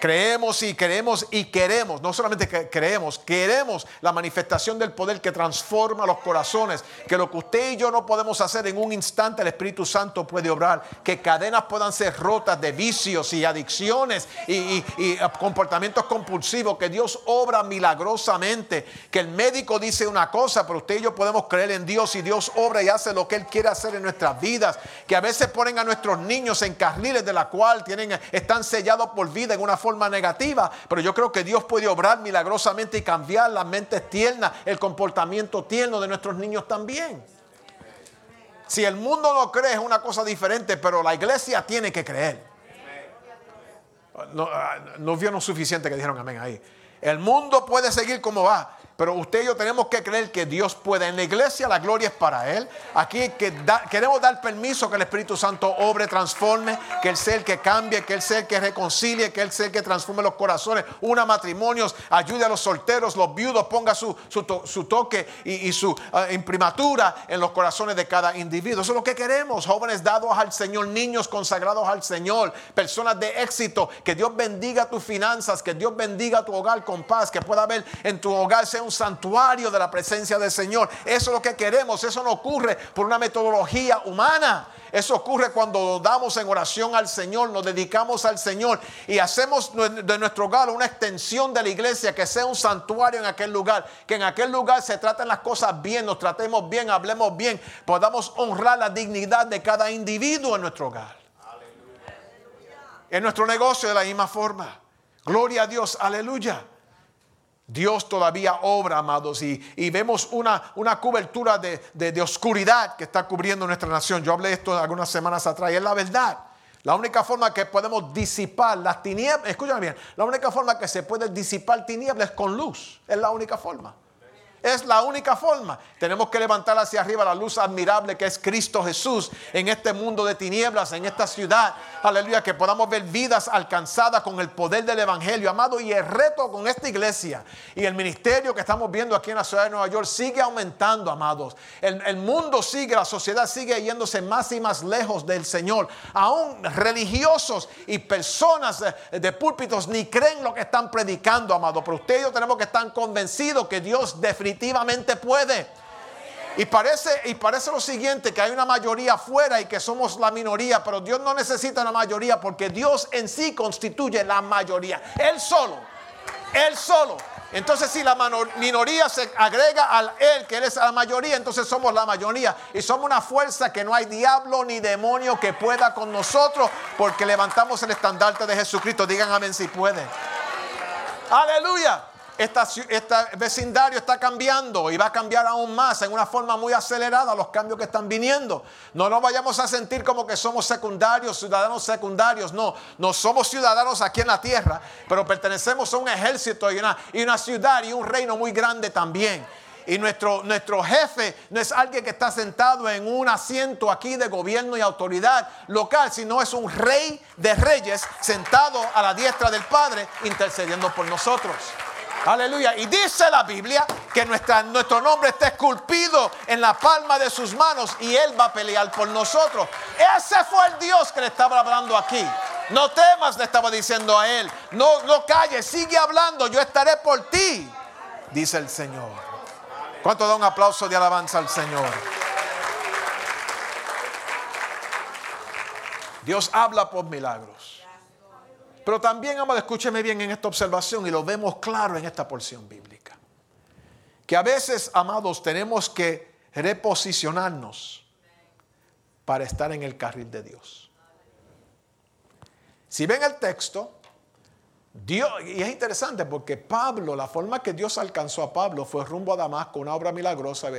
Creemos y queremos y queremos, no solamente creemos, queremos la manifestación del poder que transforma los corazones, que lo que usted y yo no podemos hacer en un instante, el Espíritu Santo puede obrar, que cadenas puedan ser rotas de vicios y adicciones y, y comportamientos compulsivos, que Dios obra milagrosamente, que el médico dice una cosa, pero usted y yo podemos creer en Dios y Dios obra y hace lo que Él quiere hacer en nuestras vidas, que a veces ponen a nuestros niños en carriles de la cual tienen, están sellados por vida en una forma negativa, pero yo creo que Dios puede obrar milagrosamente y cambiar las mentes tiernas, el comportamiento tierno de nuestros niños también. Si el mundo no cree es una cosa diferente, pero la iglesia tiene que creer. No, ah, no vieron suficiente que dijeron amén ahí. El mundo puede seguir como va, pero usted y yo tenemos que creer que Dios puede. En la iglesia la gloria es para Él. Aquí que queremos dar permiso que el Espíritu Santo obre, transforme, que Él sea el que cambie, que Él sea el que reconcilie, que Él sea el que transforme los corazones, una matrimonios, ayude a los solteros, los viudos, ponga su, su, toque y, su ah, imprimatura en los corazones de cada individuo. Eso es lo que queremos. Jóvenes dados al Señor, niños consagrados al Señor, personas de éxito. Que Dios bendiga tus finanzas, que Dios bendiga tu hogar con paz, que pueda haber en tu hogar un santuario de la presencia del Señor. Eso es lo que queremos. Eso no ocurre por una metodología humana. Eso ocurre cuando damos en oración al Señor, nos dedicamos al Señor y hacemos de nuestro hogar una extensión de la iglesia, que sea un santuario en aquel lugar, que en aquel lugar se traten las cosas bien, nos tratemos bien, hablemos bien, podamos honrar la dignidad de cada individuo en nuestro hogar. En nuestro negocio de la misma forma. Gloria a Dios, aleluya. Dios todavía obra, amados, y, vemos una, una cobertura de, de, oscuridad que está cubriendo nuestra nación. Yo hablé de esto algunas semanas atrás y es la verdad. La única forma que podemos disipar las tinieblas, escúchame bien, la única forma que se puede disipar tinieblas es con luz. Es la única forma. Es la única forma. Tenemos que levantar hacia arriba la luz admirable que es Cristo Jesús en este mundo de tinieblas, en esta ciudad. Aleluya, que podamos ver vidas alcanzadas con el poder del Evangelio, amado. Y el reto con esta iglesia y el ministerio que estamos viendo aquí en la ciudad de Nueva York sigue aumentando, amados. El, mundo sigue, la sociedad sigue yéndose más y más lejos del Señor. Aún religiosos y personas de, púlpitos ni creen lo que están predicando, amado. Pero ustedes tenemos que estar convencidos que Dios definitivamente definitivamente puede. Y parece, y parece lo siguiente, que hay una mayoría afuera y que somos la minoría, pero Dios no necesita una mayoría porque Dios en sí constituye la mayoría. Él solo, Él solo Entonces si la minoría se agrega al él, que él es la mayoría, entonces somos la mayoría. Y somos una fuerza que no hay diablo ni demonio que pueda con nosotros porque levantamos el estandarte de Jesucristo. Digan amén si pueden. Aleluya. Este vecindario está cambiando y va a cambiar aún más en una forma muy acelerada los cambios que están viniendo. No nos vayamos a sentir como que somos secundarios, ciudadanos secundarios. No, no somos ciudadanos aquí en la tierra, pero pertenecemos a un ejército y una, ciudad y un reino muy grande también. Y nuestro jefe no es alguien que está sentado en un asiento aquí de gobierno y autoridad local, sino es un rey de reyes sentado a la diestra del Padre intercediendo por nosotros. Aleluya. Y dice la Biblia que nuestro nombre está esculpido en la palma de sus manos y Él va a pelear por nosotros. Ese fue el Dios que le estaba hablando aquí. No temas, le estaba diciendo a Él. No, no calles, sigue hablando, yo estaré por ti, dice el Señor. ¿Cuánto da un aplauso de alabanza al Señor? Dios habla por milagros. Pero también, amado, escúcheme bien en esta observación y lo vemos claro en esta porción bíblica. Que a veces, amados, tenemos que reposicionarnos para estar en el carril de Dios. Si ven el texto, Dios, y es interesante porque Pablo, la forma que Dios alcanzó a Pablo fue rumbo a Damasco, una obra milagrosa,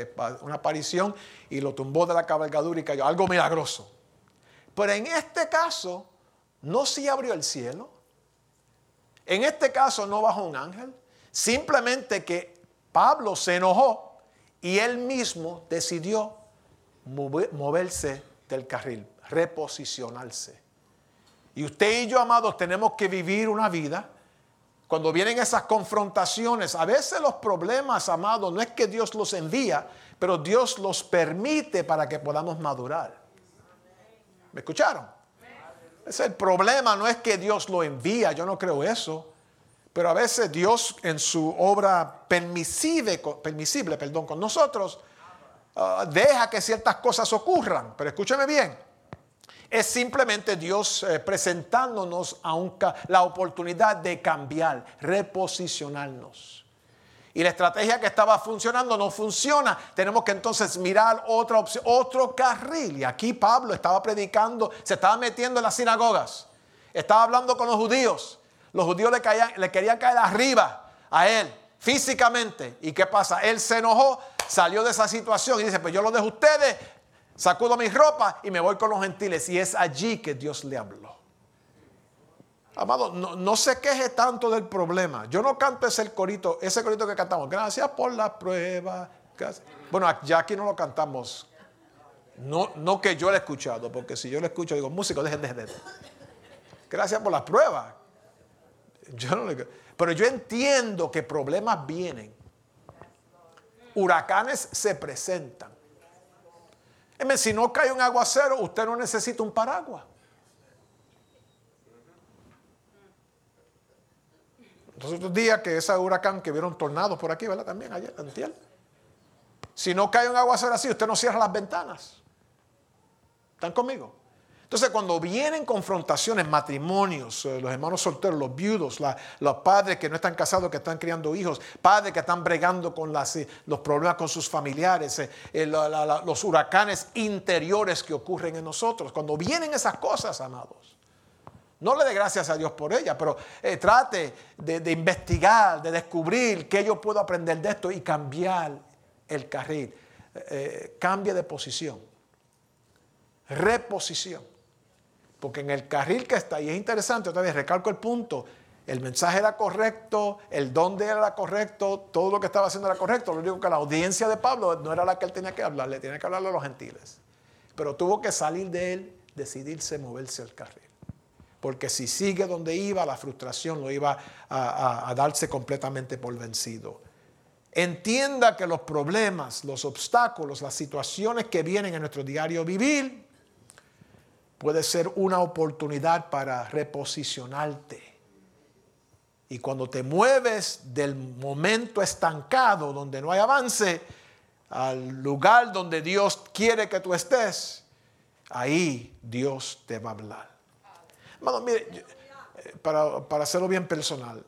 una aparición y lo tumbó de la cabalgadura y cayó, algo milagroso. Pero en este caso, no se abrió el cielo, en este caso no bajó un ángel, simplemente que Pablo se enojó y él mismo decidió moverse del carril, reposicionarse. Y usted y yo, amados, tenemos que vivir una vida. Cuando vienen esas confrontaciones, a veces los problemas, amados, no es que Dios los envía, pero Dios los permite para que podamos madurar. ¿Me escucharon? Es el problema, no es que Dios lo envía, yo no creo eso. Pero a veces Dios en su obra permisible, perdón, con nosotros, ah, deja que ciertas cosas ocurran. Pero escúcheme bien, es simplemente Dios eh, presentándonos a la oportunidad de cambiar, reposicionarnos. Y la estrategia que estaba funcionando no funciona. Tenemos que entonces mirar otra opción, otro carril. Y aquí Pablo estaba predicando, se estaba metiendo en las sinagogas. Estaba hablando con los judíos. Los judíos le, querían caer arriba a él físicamente. ¿Y qué pasa? Él se enojó, salió de esa situación y dice, pues yo lo dejo a ustedes, sacudo mis ropas y me voy con los gentiles. Y es allí que Dios le habló. Amado, no, se queje tanto del problema. Yo no canto ese corito, ese corito que cantamos. Gracias por la prueba. Bueno, ya aquí no lo cantamos. No, no que yo lo he escuchado, porque si yo lo escucho, digo, músico, dejen de, de. Gracias por la prueba. Yo no le, pero yo entiendo que problemas vienen. Huracanes se presentan. Si no cae un aguacero, usted no necesita un paraguas. Los otros días que ese huracán que vieron tornados por aquí, ¿verdad? También ayer, antier. Si no cae un aguacero así, usted no cierra las ventanas. ¿Están conmigo? Entonces, cuando vienen confrontaciones, matrimonios, eh, los hermanos solteros, los viudos, los padres que no están casados, que están criando hijos, padres que están bregando con eh, los problemas con sus familiares, eh, los huracanes interiores que ocurren en nosotros, cuando vienen esas cosas, amados, no le dé gracias a Dios por ella, pero eh, trate de, investigar, de descubrir qué yo puedo aprender de esto y cambiar el carril. Eh, eh, cambie de posición. Reposición. Porque en el carril que está, y es interesante, otra vez recalco el punto, el mensaje era correcto, el dónde era correcto, todo lo que estaba haciendo era correcto. Lo único que la audiencia de Pablo no era la que él tenía que hablar, le tenía que hablarle a los gentiles. Pero tuvo que salir de él, decidirse moverse al carril porque si sigue donde iba, la frustración lo iba a, darse completamente por vencido. Entienda que los problemas, los obstáculos, las situaciones que vienen en nuestro diario vivir, puede ser una oportunidad para reposicionarte. Y cuando te mueves del momento estancado, donde no hay avance, al lugar donde Dios quiere que tú estés, ahí Dios te va a hablar. Eh, para, hacerlo bien personal,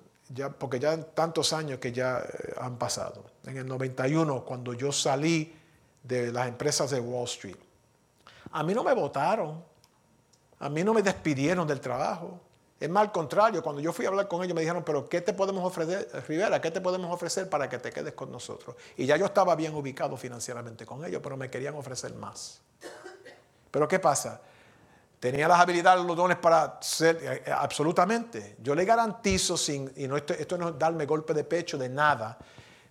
porque ya tantos años que ya eh, han pasado. En el 91, cuando yo salí de las empresas de Wall Street, a mí no me votaron, a mí no me despidieron del trabajo. Es más, al contrario, cuando yo fui a hablar con ellos me dijeron, pero ¿qué te podemos ofrecer, Rivera? ¿Qué te podemos ofrecer para que te quedes con nosotros? Y ya yo estaba bien ubicado financieramente con ellos, pero me querían ofrecer más. Pero ¿qué pasa? Tenía las habilidades, los dones para ser, eh, eh, absolutamente. Yo le garantizo, sin, y no esto no es darme golpe de pecho de nada,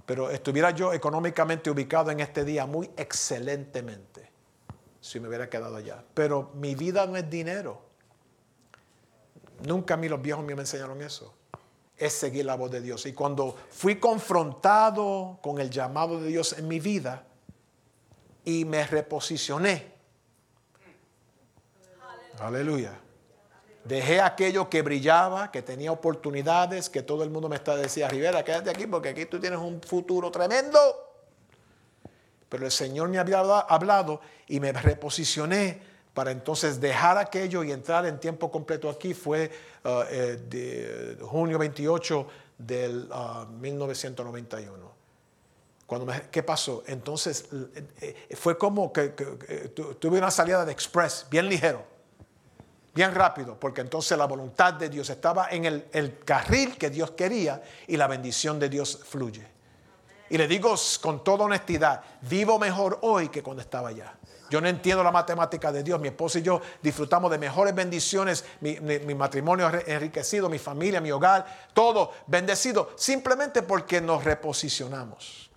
pero estuviera yo económicamente ubicado en este día muy excelentemente si me hubiera quedado allá. Pero mi vida no es dinero. Nunca a mí los viejos me enseñaron eso. Es seguir la voz de Dios. Y cuando fui confrontado con el llamado de Dios en mi vida y me reposicioné, aleluya. Dejé aquello que brillaba, que tenía oportunidades, que todo el mundo me está decía, Rivera, quédate aquí porque aquí tú tienes un futuro tremendo. Pero el Señor me había hablado y me reposicioné para entonces dejar aquello y entrar en tiempo completo aquí. Fue uh, eh, de junio 28 del 1991. Uh, Cuando ¿Qué pasó? Entonces eh, eh, fue como que, tuve una salida de express, bien ligero, bien rápido, porque entonces la voluntad de Dios estaba en el, carril que Dios quería y la bendición de Dios fluye. Y le digo con toda honestidad, vivo mejor hoy que cuando estaba allá. Yo no entiendo la matemática de Dios. Mi esposa y yo disfrutamos de mejores bendiciones. Mi, matrimonio enriquecido, mi familia, mi hogar, todo bendecido. Simplemente porque nos reposicionamos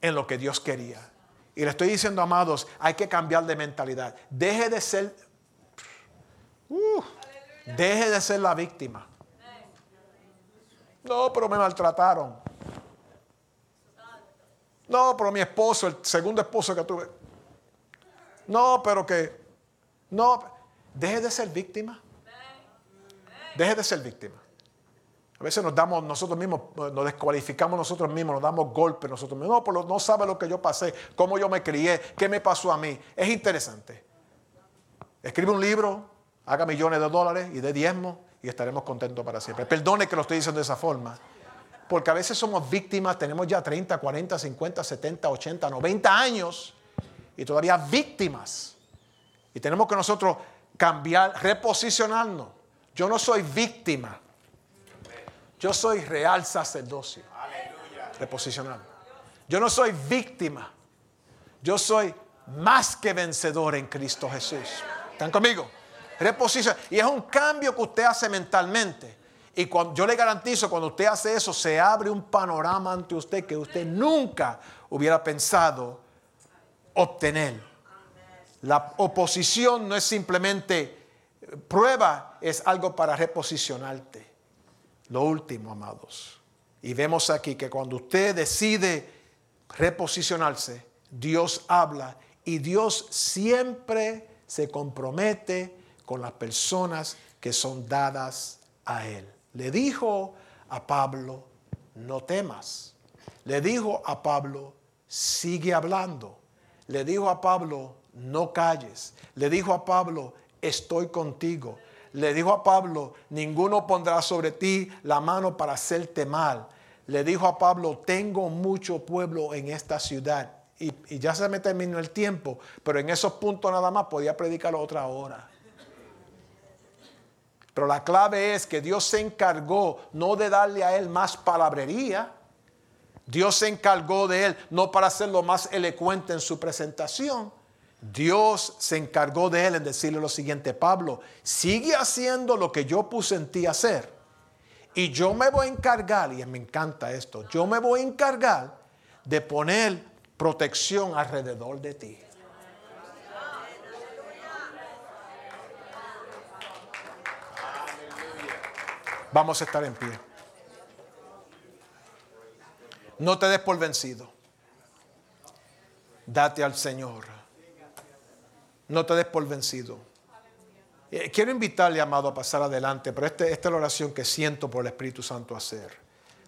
en lo que Dios quería. Y le estoy diciendo, amados, hay que cambiar de mentalidad. Deje de ser, deje de ser la víctima. No, pero me maltrataron. No, pero mi esposo, el segundo esposo que tuve. No, pero que, no, deje de ser víctima. Deje de ser víctima. A veces nos damos nosotros mismos, nos descualificamos nosotros mismos, nos damos golpes nosotros mismos. No, pero no sabe lo que yo pasé, cómo yo me crié, qué me pasó a mí. Es interesante. Escribe un libro, haga millones de dólares y de diezmo y estaremos contentos para siempre. Perdone que lo estoy diciendo de esa forma. Porque a veces somos víctimas, tenemos ya 30, 40, 50, 70, 80, 90 años y todavía víctimas. Y tenemos que nosotros cambiar, reposicionarnos. Yo no soy víctima. Yo soy real sacerdocio. Reposicionar. Yo no soy víctima. Yo soy más que vencedor en Cristo Jesús. ¿Están conmigo? Reposición. Y es un cambio que usted hace mentalmente. Y cuando, yo le garantizo, cuando usted hace eso, se abre un panorama ante usted que usted nunca hubiera pensado obtener. La oposición no es simplemente prueba, es algo para reposicionarte. Lo último, amados. Y vemos aquí que cuando usted decide reposicionarse, Dios habla y Dios siempre se compromete con las personas que son dadas a Él. Le dijo a Pablo, no temas. Le dijo a Pablo, sigue hablando. Le dijo a Pablo, no calles. Le dijo a Pablo, estoy contigo. Le dijo a Pablo, ninguno pondrá sobre ti la mano para hacerte mal. Le dijo a Pablo, tengo mucho pueblo en esta ciudad. Y, ya se me terminó el tiempo, pero en esos puntos nada más podía predicar otra hora. Pero la clave es que Dios se encargó no de darle a él más palabrería, Dios se encargó de él no para hacerlo más elocuente en su presentación. Dios se encargó de él en decirle lo siguiente, Pablo, sigue haciendo lo que yo puse en ti a hacer. Y yo me voy a encargar, y me encanta esto, yo me voy a encargar de poner protección alrededor de ti. Vamos a estar en pie. No te des por vencido. Date al Señor. No te des por vencido. Eh, quiero invitarle, amado, a pasar adelante, pero este, esta es la oración que siento por el Espíritu Santo hacer.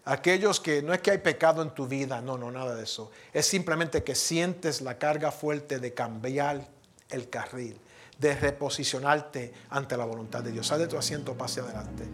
Aquellos que no es que hay pecado en tu vida, no, no, nada de eso. Es simplemente que sientes la carga fuerte de cambiar el carril, de reposicionarte ante la voluntad de Dios. Sal de tu asiento, pase adelante.